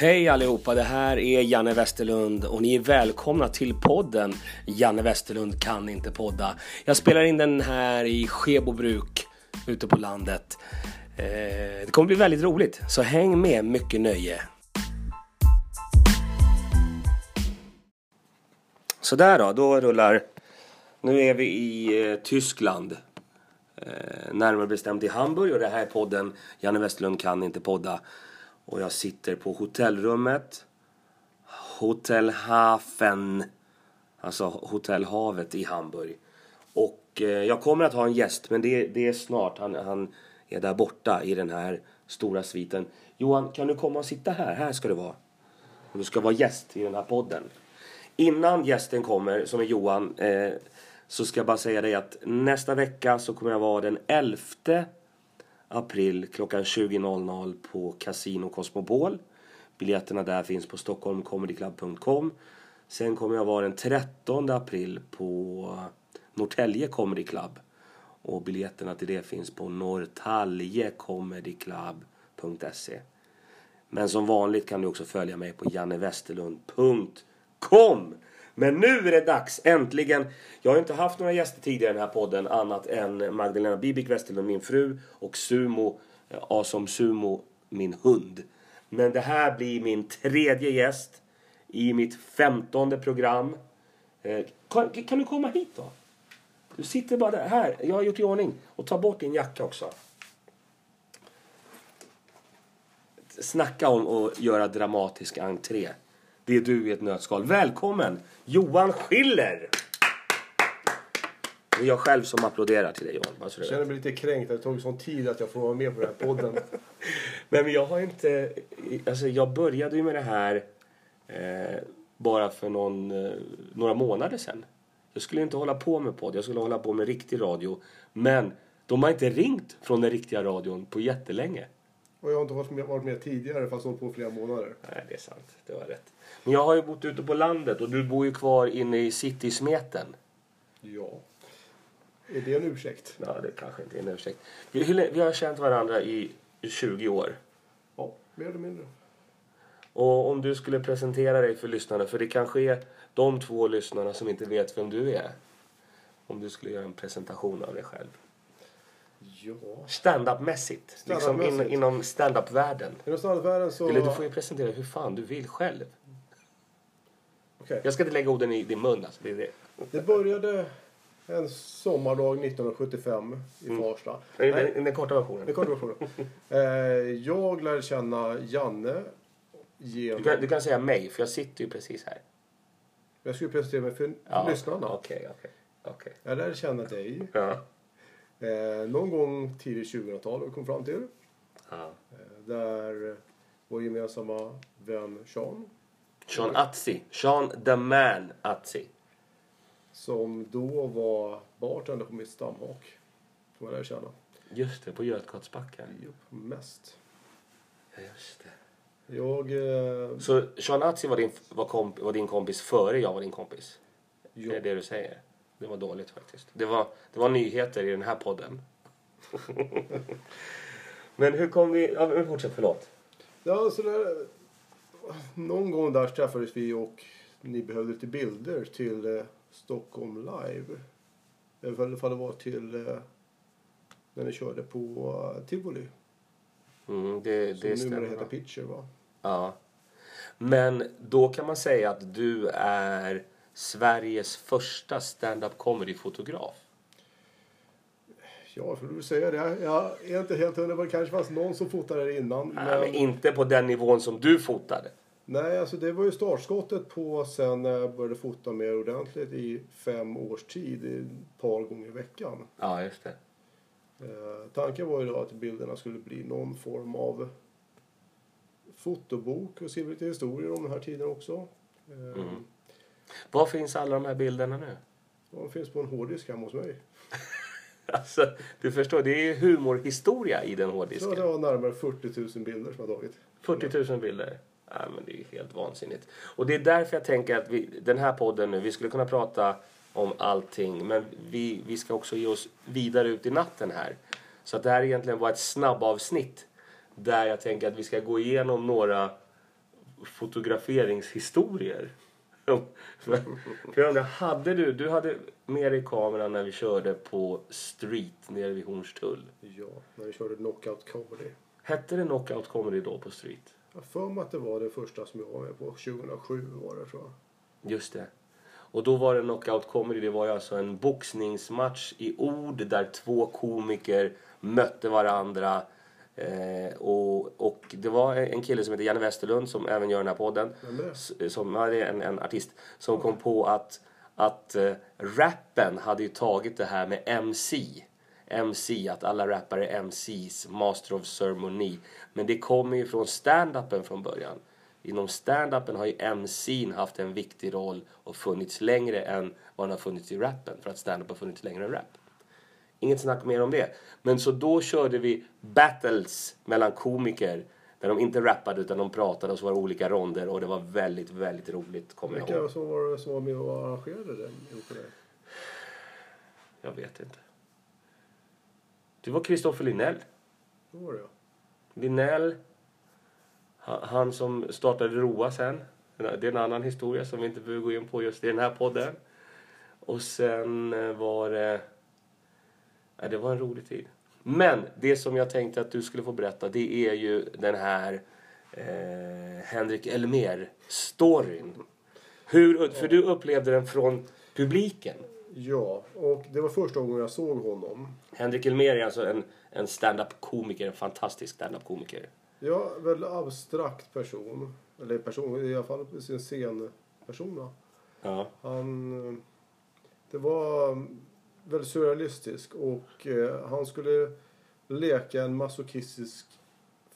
Hej allihopa, det här är Janne Westerlund och ni är välkomna till podden Janne Westerlund kan inte podda. Jag spelar in den här i Skebobruk ute på landet. Eh, det kommer bli väldigt roligt, så häng med, mycket nöje. Sådär då, då rullar... Nu är vi i eh, Tyskland. Eh, närmare bestämt i Hamburg och det här är podden Janne Westerlund kan inte podda. Och jag sitter på hotellrummet. Hotel Hafen. Alltså hotellhavet i Hamburg. Och eh, jag kommer att ha en gäst men det, det är snart. Han, han är där borta i den här stora sviten. Johan, kan du komma och sitta här? Här ska du vara. Du ska vara gäst i den här podden. Innan gästen kommer, som är Johan, eh, så ska jag bara säga dig att nästa vecka så kommer jag vara den 11 april klockan 20.00 på Casino Cosmopol. Biljetterna där finns på stockholmcomedyclub.com. Sen kommer jag vara den 13 april på Norrtälje Comedy Club. Och biljetterna till det finns på norrtaljecomedyclub.se. Men som vanligt kan du också följa mig på jannewesterlund.com. Men nu är det dags, äntligen. Jag har inte haft några gäster tidigare i den här podden annat än Magdalena Bibik Westerlund, min fru, och Sumo, eh, ja, som Sumo, min hund. Men det här blir min tredje gäst i mitt femtonde program. Eh, kan, kan, du komma hit då? Du sitter bara där. Här, jag har gjort i ordning. Och ta bort din jacka också. Snacka om att göra dramatisk entré. Det är du i ett nötskal. Välkommen Johan Schiller! Det är jag själv som applåderar till dig Johan. Jag känner mig lite kränkt det tog sån tid att jag får vara med på den här podden. Men jag har inte... Alltså jag började ju med det här eh, bara för någon, eh, några månader sedan. Jag skulle inte hålla på med podd, jag skulle hålla på med riktig radio. Men de har inte ringt från den riktiga radion på jättelänge. Och jag har inte varit med, varit med tidigare fast hållit på flera månader. Nej, det är sant. Det var rätt. Men jag har ju bott ute på landet och du bor ju kvar inne i citysmeten. Ja. Är det en ursäkt? Ja, det kanske inte är en ursäkt. Vi, vi har känt varandra i 20 år. Ja, mer eller mindre. Och om du skulle presentera dig för lyssnarna, för det kanske är de två lyssnarna som inte vet vem du är. Om du skulle göra en presentation av dig själv. Ja. Standup-mässigt. Stand liksom in, inom standup-världen. Inom standup-världen så... Eller du får ju presentera hur fan du vill själv. Okay. Jag ska inte lägga orden i din mun. Alltså. Det, det. det började en sommardag 1975 i mm. Farsta. Den, den, den korta versionen. Den korta versionen. eh, jag lärde känna Janne genom... Du kan, du kan säga mig, för jag sitter ju precis här. Jag skulle presentera mig för ja, lyssnarna. Okay, okay, okay. Jag lärde känna dig. Ja. Eh, någon gång tidigt 2000-tal vi kom fram till. Ja. Eh, där vår gemensamma vän Sean. Sean Atzi. Sean the man Atzi. Som då var bartender på mitt stamhak. Som jag lärde känna. Just det, på Götgatsbacken. Jo, mest. Ja, just det. Jag... Eh... Så Sean Atzi var din, var, komp, var din kompis före jag var din kompis? Jo. Det är det du säger? Det var dåligt faktiskt. Det var, det var nyheter i den här podden. Men hur kom vi... Ja, fortsätt, förlåt. Ja, så där, någon gång där träffades vi och ni behövde lite bilder till eh, Stockholm Live. I alla fall det var till eh, när ni körde på uh, Tivoli. Mm, det, det Som numera heter Pitcher va? Ja. Men då kan man säga att du är Sveriges första stand-up comedy-fotograf. Ja, får du säga det. Jag är inte helt hundra. Det kanske fanns någon som fotade det innan. Nej, men... men... inte på den nivån som du fotade. Nej, alltså det var ju startskottet på sen när jag började fota mer ordentligt i fem års tid. Ett par gånger i veckan. Ja, just det. Eh, tanken var ju då att bilderna skulle bli någon form av fotobok och skriva lite historier om den här tiden också. Eh, mm. Var finns alla de här bilderna nu? De finns på en hårddisk hemma hos mig. alltså, du förstår, det är ju humorhistoria i den hårddisken. Ja, det var närmare 40 000 bilder som jag tagit. 40 000 bilder? Ja, men det är ju helt vansinnigt. Och det är därför jag tänker att vi, den här podden nu, vi skulle kunna prata om allting, men vi, vi ska också ge oss vidare ut i natten här. Så att det här egentligen var ett snabbavsnitt där jag tänker att vi ska gå igenom några fotograferingshistorier. För jag undrar, hade du, du hade med dig kameran när vi körde på Street nere vid Hornstull. Ja, när vi körde Knockout Comedy. Hette det Knockout Comedy då på Street? Jag för mig att det var det första som jag var med på. 2007 var det tror jag. Just det. Och då var det Knockout Comedy, det var ju alltså en boxningsmatch i ord där två komiker mötte varandra. Eh, och, och det var en kille som heter Janne Westerlund som även gör den här podden. S- Som, ja, det är en, en artist som kom på att, att eh, rappen hade ju tagit det här med MC. MC, att alla rappare är MCs, Master of Ceremony. Men det kommer ju från stand-upen från början. Inom stand-upen har ju MC'n haft en viktig roll och funnits längre än vad den har funnits i rappen. För att stand-up har funnits längre än rap. Inget snack mer om det. Men så då körde vi battles mellan komiker. Där de inte rappade utan de pratade och så var det olika ronder och det var väldigt, väldigt roligt kommer jag Vilka som var, som var med och arrangerade den? Jag vet inte. Det var Kristoffer Linnell. Då var det ja. Linnell, ha- han som startade ROA sen. Det är en annan historia som vi inte behöver gå in på just i den här podden. Och sen eh, var det... Ja, det var en rolig tid. Men det som jag tänkte att du skulle få berätta det är ju den här eh, Henrik Elmer-storyn. Hur, för du upplevde den från publiken. Ja, och det var första gången jag såg honom. Henrik Elmer är alltså en, en stand-up-komiker, en fantastisk stand-up-komiker. Ja, väldigt abstrakt person. Eller person, i alla fall sin scenperson. Ja. Han... eh, Det var väldigt surrealistisk och eh, han skulle leka en masochistisk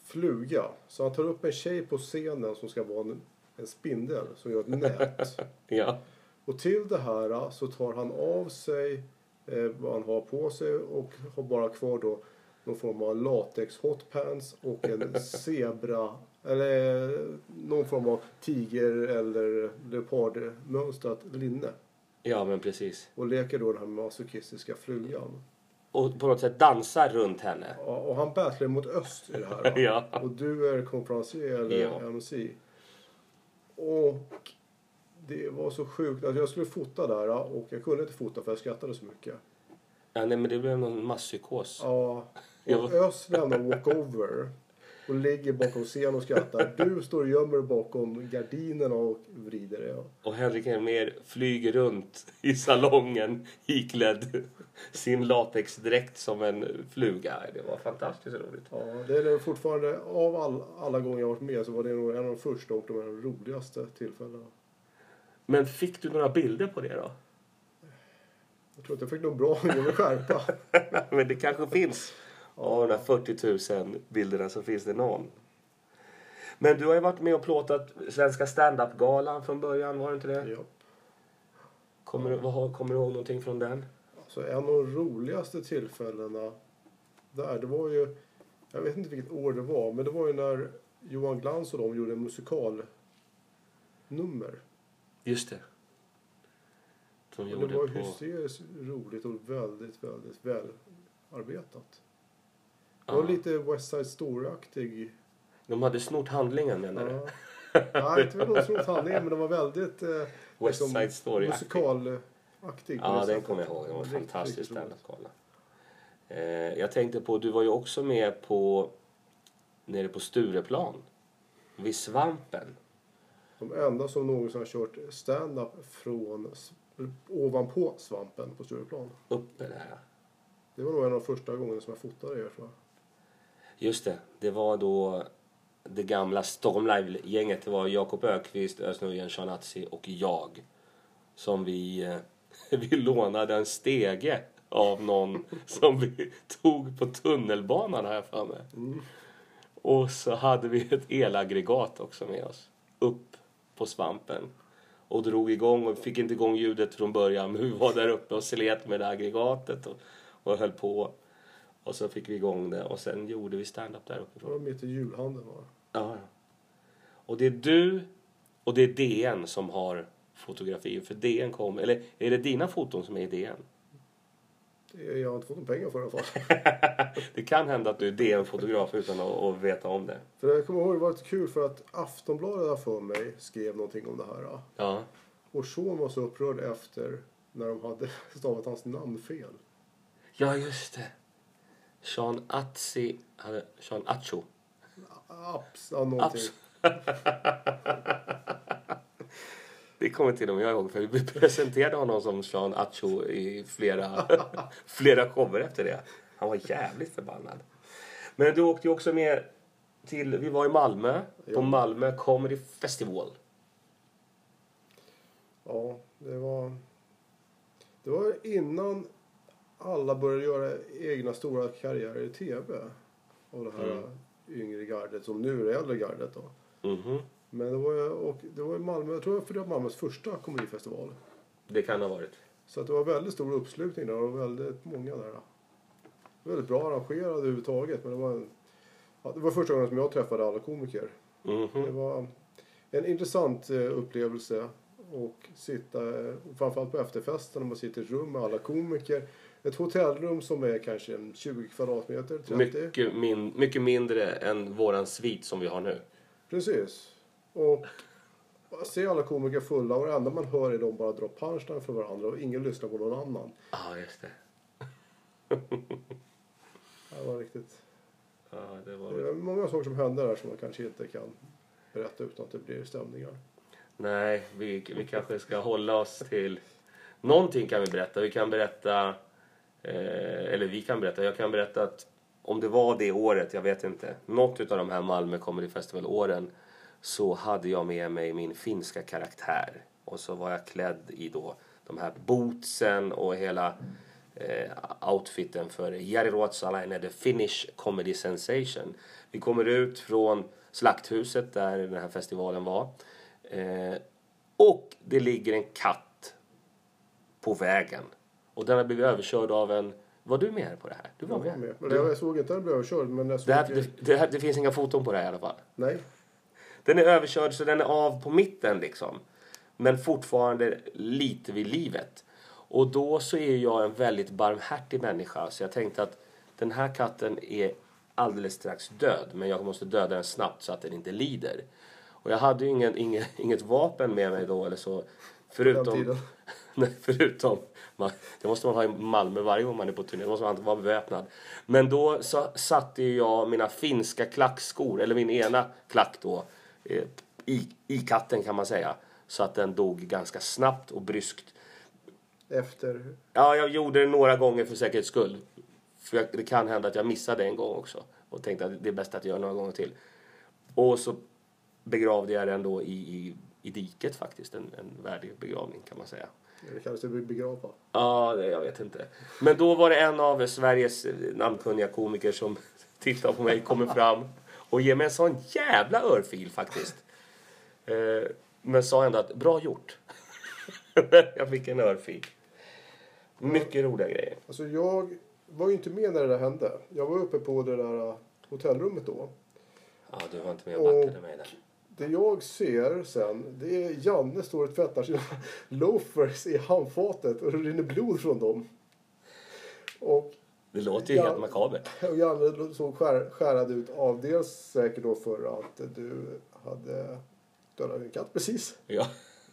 fluga. Så han tar upp en tjej på scenen som ska vara en, en spindel som gör ett nät. ja. Och till det här eh, så tar han av sig eh, vad han har på sig och har bara kvar då någon form av latex hotpants och en zebra eller eh, någon form av tiger eller leopardmönstrat linne. Ja, men precis. Och leker då den här masochistiska flugan. Och på något sätt dansar runt henne. Ja, och han battlar mot öst i det här. Ja. Och du är konferencier eller Ja. MC. Och det var så sjukt att jag skulle fota där och jag kunde inte fota för jag skrattade så mycket. Ja, nej, men det blev någon masspsykos. Ja, och Öst lämnar walkover och ligger bakom scenen och skrattar. Du står och gömmer dig bakom gardinerna och vrider dig. Ja. Och Henrik Elmer flyger runt i salongen iklädd sin latexdräkt som en fluga. Det var fantastiskt roligt. Ja, det är fortfarande, av all, alla gånger jag varit med så var det nog en av de första och de roligaste tillfällena. Men fick du några bilder på det då? Jag tror att jag fick nog bra med skärpa. Men det kanske finns. Av de där 40 000 bilderna så finns det någon. Men du har ju varit med och plåtat Svenska standup-galan från början, var det inte det? Ja. Kommer, du- vad, har- kommer du ihåg någonting från den? Alltså en av de roligaste tillfällena där, det var ju, jag vet inte vilket år det var, men det var ju när Johan Glans och de gjorde en musikalnummer. Just det. Som Och det var på... hysteriskt roligt och väldigt, väldigt välarbetat. Det Ja. var lite West Side Story-aktig. De hade snott handlingen menar du? Ja. Nej, inte någon som handlingen, men de var väldigt eh, West Side Story. musikalaktig. Ja, den kommer jag ihåg. Det var fantastisk riktigt roligt. standup-gala. Eh, jag tänkte på, du var ju också med på nere på Stureplan. Vid Svampen. De enda som någonsin har kört stand-up från ovanpå svampen på Stureplan. Uppe där. Det var nog en av de första gångerna som jag fotade er tror jag. Just det, det var då det gamla Stockholm Live-gänget. Det var Jakob Ökvist, Özz Shanazi och jag. Som vi, eh, vi lånade en stege av någon som vi tog på tunnelbanan jag för mig. Och så hade vi ett elaggregat också med oss. Upp på svampen. Och drog igång och fick inte igång ljudet från början. Men vi var där uppe och slet med det aggregatet och, och höll på. Och så fick vi igång det och sen gjorde vi stand-up där Det uppifrån. var mitt i julhandeln var det. Ja. Och det är du och det är DN som har fotografier. För DN kom, eller är det dina foton som är i DN? Det- Jag har inte fått någon pengar för det i alla fall. det kan hända att du är DN-fotograf utan att, att veta om det. För jag kommer ihåg det var lite kul för att Aftonbladet har för mig skrev någonting om det här. Ja. Vår son var så upprörd efter när de hade stavat hans namn fel. Ja, just det. Sean hade... Sean Acho. Aps, ja, någonting. Abs. Det kommer till och med jag ihåg för vi presenterade honom som Sean Acho i flera, flera shower efter det. Han var jävligt förbannad. Men du åkte ju också med till, vi var i Malmö, på Ja. Malmö Comedy Festival. Ja, det var... Det var innan alla började göra egna stora karriärer i TV. Av det här Mm. yngre gardet, som nu är det äldre gardet då. Mhm. Men det var ju, och det var Malmö, jag tror för det var Malmös första komedifestival. Det kan ha varit. Så att det var väldigt stor uppslutning där och väldigt många där. Väldigt bra arrangerad överhuvudtaget. Men det var, en, ja, det var första gången som jag träffade alla komiker. Mhm. Det var en intressant eh, upplevelse. Och sitta, eh, framförallt på efterfesten, när man sitter i ett rum med alla komiker. Ett hotellrum som är kanske en 20 kvadratmeter, 30. Mycket, min, mycket mindre än våran svit som vi har nu. Precis. Och se alla komiker fulla och det enda man hör är de bara dra punchline för varandra och ingen lyssnar på någon annan. Ja, just det. Det var riktigt... Ja, det var... Det är många saker som händer där som man kanske inte kan berätta utan att det blir stämningar. Nej, vi, vi kanske ska hålla oss till... Någonting kan vi berätta. Vi kan berätta... Eh, eller vi kan berätta. Jag kan berätta att om det var det året, jag vet inte. Något av de här Malmö Comedy Festival-åren så hade jag med mig min finska karaktär. Och så var jag klädd i då de här bootsen och hela eh, outfiten för Jari Ruotsalainen, The Finnish Comedy Sensation. Vi kommer ut från Slakthuset där den här festivalen var. Eh, och det ligger en katt på vägen. Och den har blivit överkörd av en... Var du med på det här? Du var Jag var med. med. Men Du, jag såg inte att den blev överkörd men jag såg... det, här, det, det, här, det finns inga foton på det här i alla fall. Nej. Den är överkörd så den är av på mitten liksom. Men fortfarande lite vid livet. Och då så är jag en väldigt barmhärtig människa. Så jag tänkte att den här katten är alldeles strax död. Men jag måste döda den snabbt så att den inte lider. Och jag hade ju ingen, ingen, inget vapen med mig då eller så. Förutom... Nej, förutom... Man, det måste man ha i Malmö varje gång man är på turné. Då måste man vara beväpnad. Men då så satte jag mina finska klackskor, eller min ena klack då, eh, i, i katten kan man säga. Så att den dog ganska snabbt och bryskt. Efter... Ja, jag gjorde det några gånger för säkerhets skull. För jag, det kan hända att jag missade en gång också. Och tänkte att det är bäst att jag gör några gånger till. Och så begravde jag den då i, i, i diket faktiskt. En, en värdig begravning kan man säga. Det kallas det begrava. Ja, det, jag vet inte. Men då var det en av Sveriges eh, namnkunniga komiker som tittar på mig, kommer fram och ger mig en sån jävla örfil faktiskt. Eh, men sa ändå att bra gjort. jag fick en örfil. Mycket roliga grejer. Alltså jag var ju inte med när det där hände. Jag var uppe på det där uh, hotellrummet då. Ja, du var inte med och backade mig där. Det jag ser sen, det är Janne står och tvättar sina loafers i handfatet och det rinner blod från dem. Och, Det låter ju Ja. helt makabert. och Janne såg skär, skärad ut av dels säkert då för att du hade dödat en katt precis. Ja.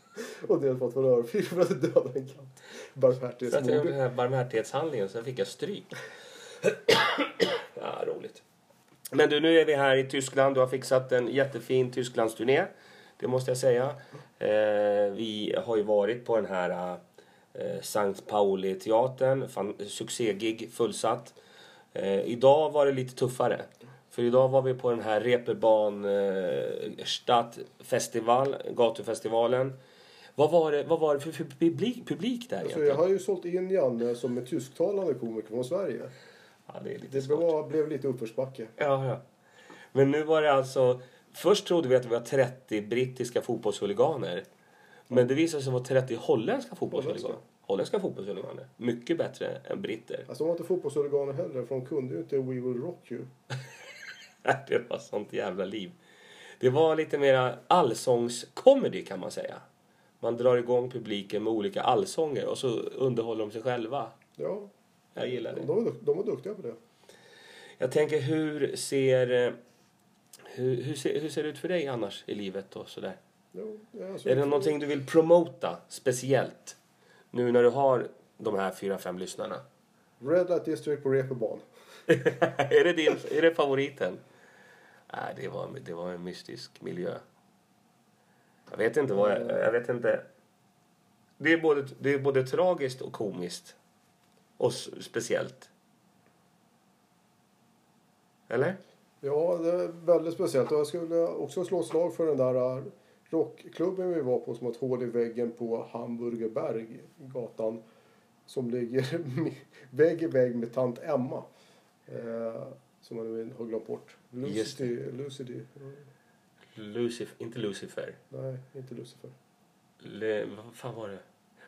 Och dels fått en örfil för att du dödade en katt. Så att jag Barmhärtighetsmord. gjorde den här barmhärtighetshandlingen, sen fick jag stryk. ja, roligt. Men du, nu är vi här i Tyskland. Du har fixat en jättefin Tysklandsturné. Det måste jag säga. Eh, vi har ju varit på den här eh, Sankt Pauli-teatern. Succégig, fullsatt. Eh, idag var det lite tuffare. För idag var vi på den här Reeperbahn eh, Stadtfestival, gatufestivalen. Vad var det, vad var det för, publik, publik där Så egentligen? jag har ju sålt in Janne som en tysktalande komiker från Sverige. Ja, det är lite Det svårt. blev, blev lite uppförsbacke. Ja, ja. Men nu var det alltså... Först trodde vi att det var 30 brittiska fotbollshuliganer. Men det visade sig vara 30 holländska fotbollshuliganer. Holländska. Holländska fotbollshuliganer. Mycket bättre än britter. Alltså de var inte fotbollshuliganer heller för de kunde ju inte We Will Rock You. Det var sånt jävla liv. Det var lite mera allsångskomedy kan man säga. Man drar igång publiken med olika allsånger och så underhåller de sig själva. Ja, Jag gillar det. De, de var duktiga på det. Jag tänker hur ser, hur, hur, ser, hur ser det ut för dig annars i livet och sådär? Jo, alltså, Är det någonting du vill promota speciellt? Nu när du har de här fyra, fem lyssnarna. Red Light District på Reeperbahn. är, det din, är det favoriten? Nej, det var, det var en mystisk miljö. Jag vet inte vad jag, jag vet inte. Det är, både, det är både tragiskt och komiskt. Och speciellt. Eller? Ja, det är väldigt speciellt. Och jag skulle också slå slag för den där äh, rockklubben vi var på som har ett hål i väggen på Hamburgerberg, gatan. Som ligger vägg i vägg med tant Emma. Eh, som man nu har glömt bort. Lucidity, Lucidity. Lucif, inte Lucifer. Nej, inte Lucifer. Le, vad fan var det?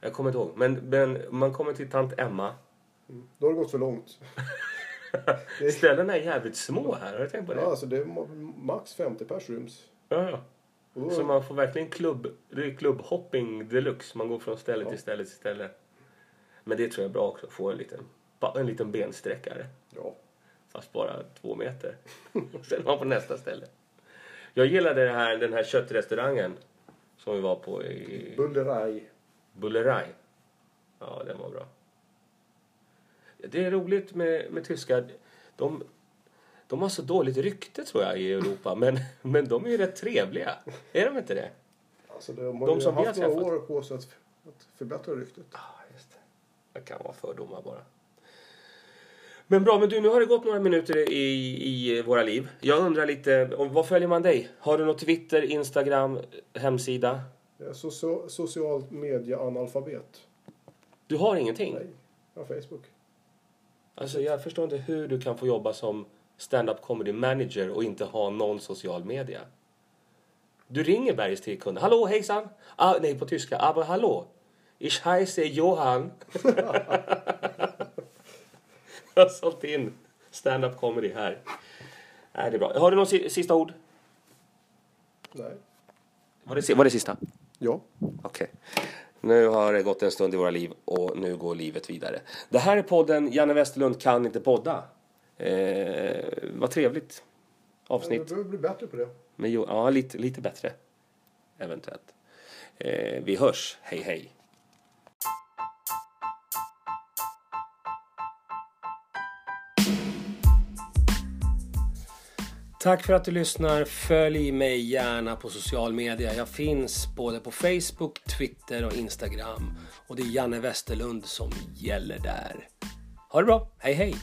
Jag kommer inte ihåg. Men, men man kommer till tant Emma. Mm. Då har det gått för långt. Ställena är jävligt små här. Har du tänkt på det? Ja, alltså det är ma- max 50 pers ryms. Ja, ja. Då- Så man får verkligen klubb, det är klubbhopping deluxe. Man går från ställe Ja. till ställe till ställe. Men det tror jag är bra också. Få en liten, en liten bensträckare. Ja. Fast bara två meter. Sen är man på nästa ställe. Jag gillade det här, den här köttrestaurangen. Som vi var på i Bulleraj. Bulleraj. Ja, den var bra. Det är roligt med, med tyskar. De, de har så dåligt rykte tror jag i Europa. Men, men de är ju rätt trevliga. Är de inte det? Alltså de har De ju som haft några år på sig att, att förbättra ryktet. Ja, just det. Det kan vara fördomar bara. Men bra, men du, nu har det gått några minuter i, i våra liv. Jag undrar lite, om, vad följer man dig? Har du något Twitter, Instagram, hemsida? Jag är socio- socialt media-analfabet. Du har ingenting? Nej, jag har Facebook. Alltså, jag förstår inte hur du kan få jobba som stand-up comedy manager och inte ha någon social media. Du ringer bergis till kunden. Hallå, hejsan! Ah, nej, på tyska. Aber hallå! Ich heiße Johan. jag har sålt in stand-up comedy här. Nej, det är bra. Har du något si- sista ord? Nej. Var det, var det sista? Ja. Okej. Nu har det gått en stund i våra liv och nu går livet vidare. Det här är podden Janne Westerlund kan inte podda. Eh, vad trevligt avsnitt. behöver bli bättre på det. Men ja, lite, lite bättre. Eventuellt. Eh, vi hörs. Hej, hej. Tack för att du lyssnar. Följ mig gärna på social media. Jag finns både på Facebook, Twitter och Instagram. Och det är Janne Westerlund som gäller där. Ha det bra. Hej, hej.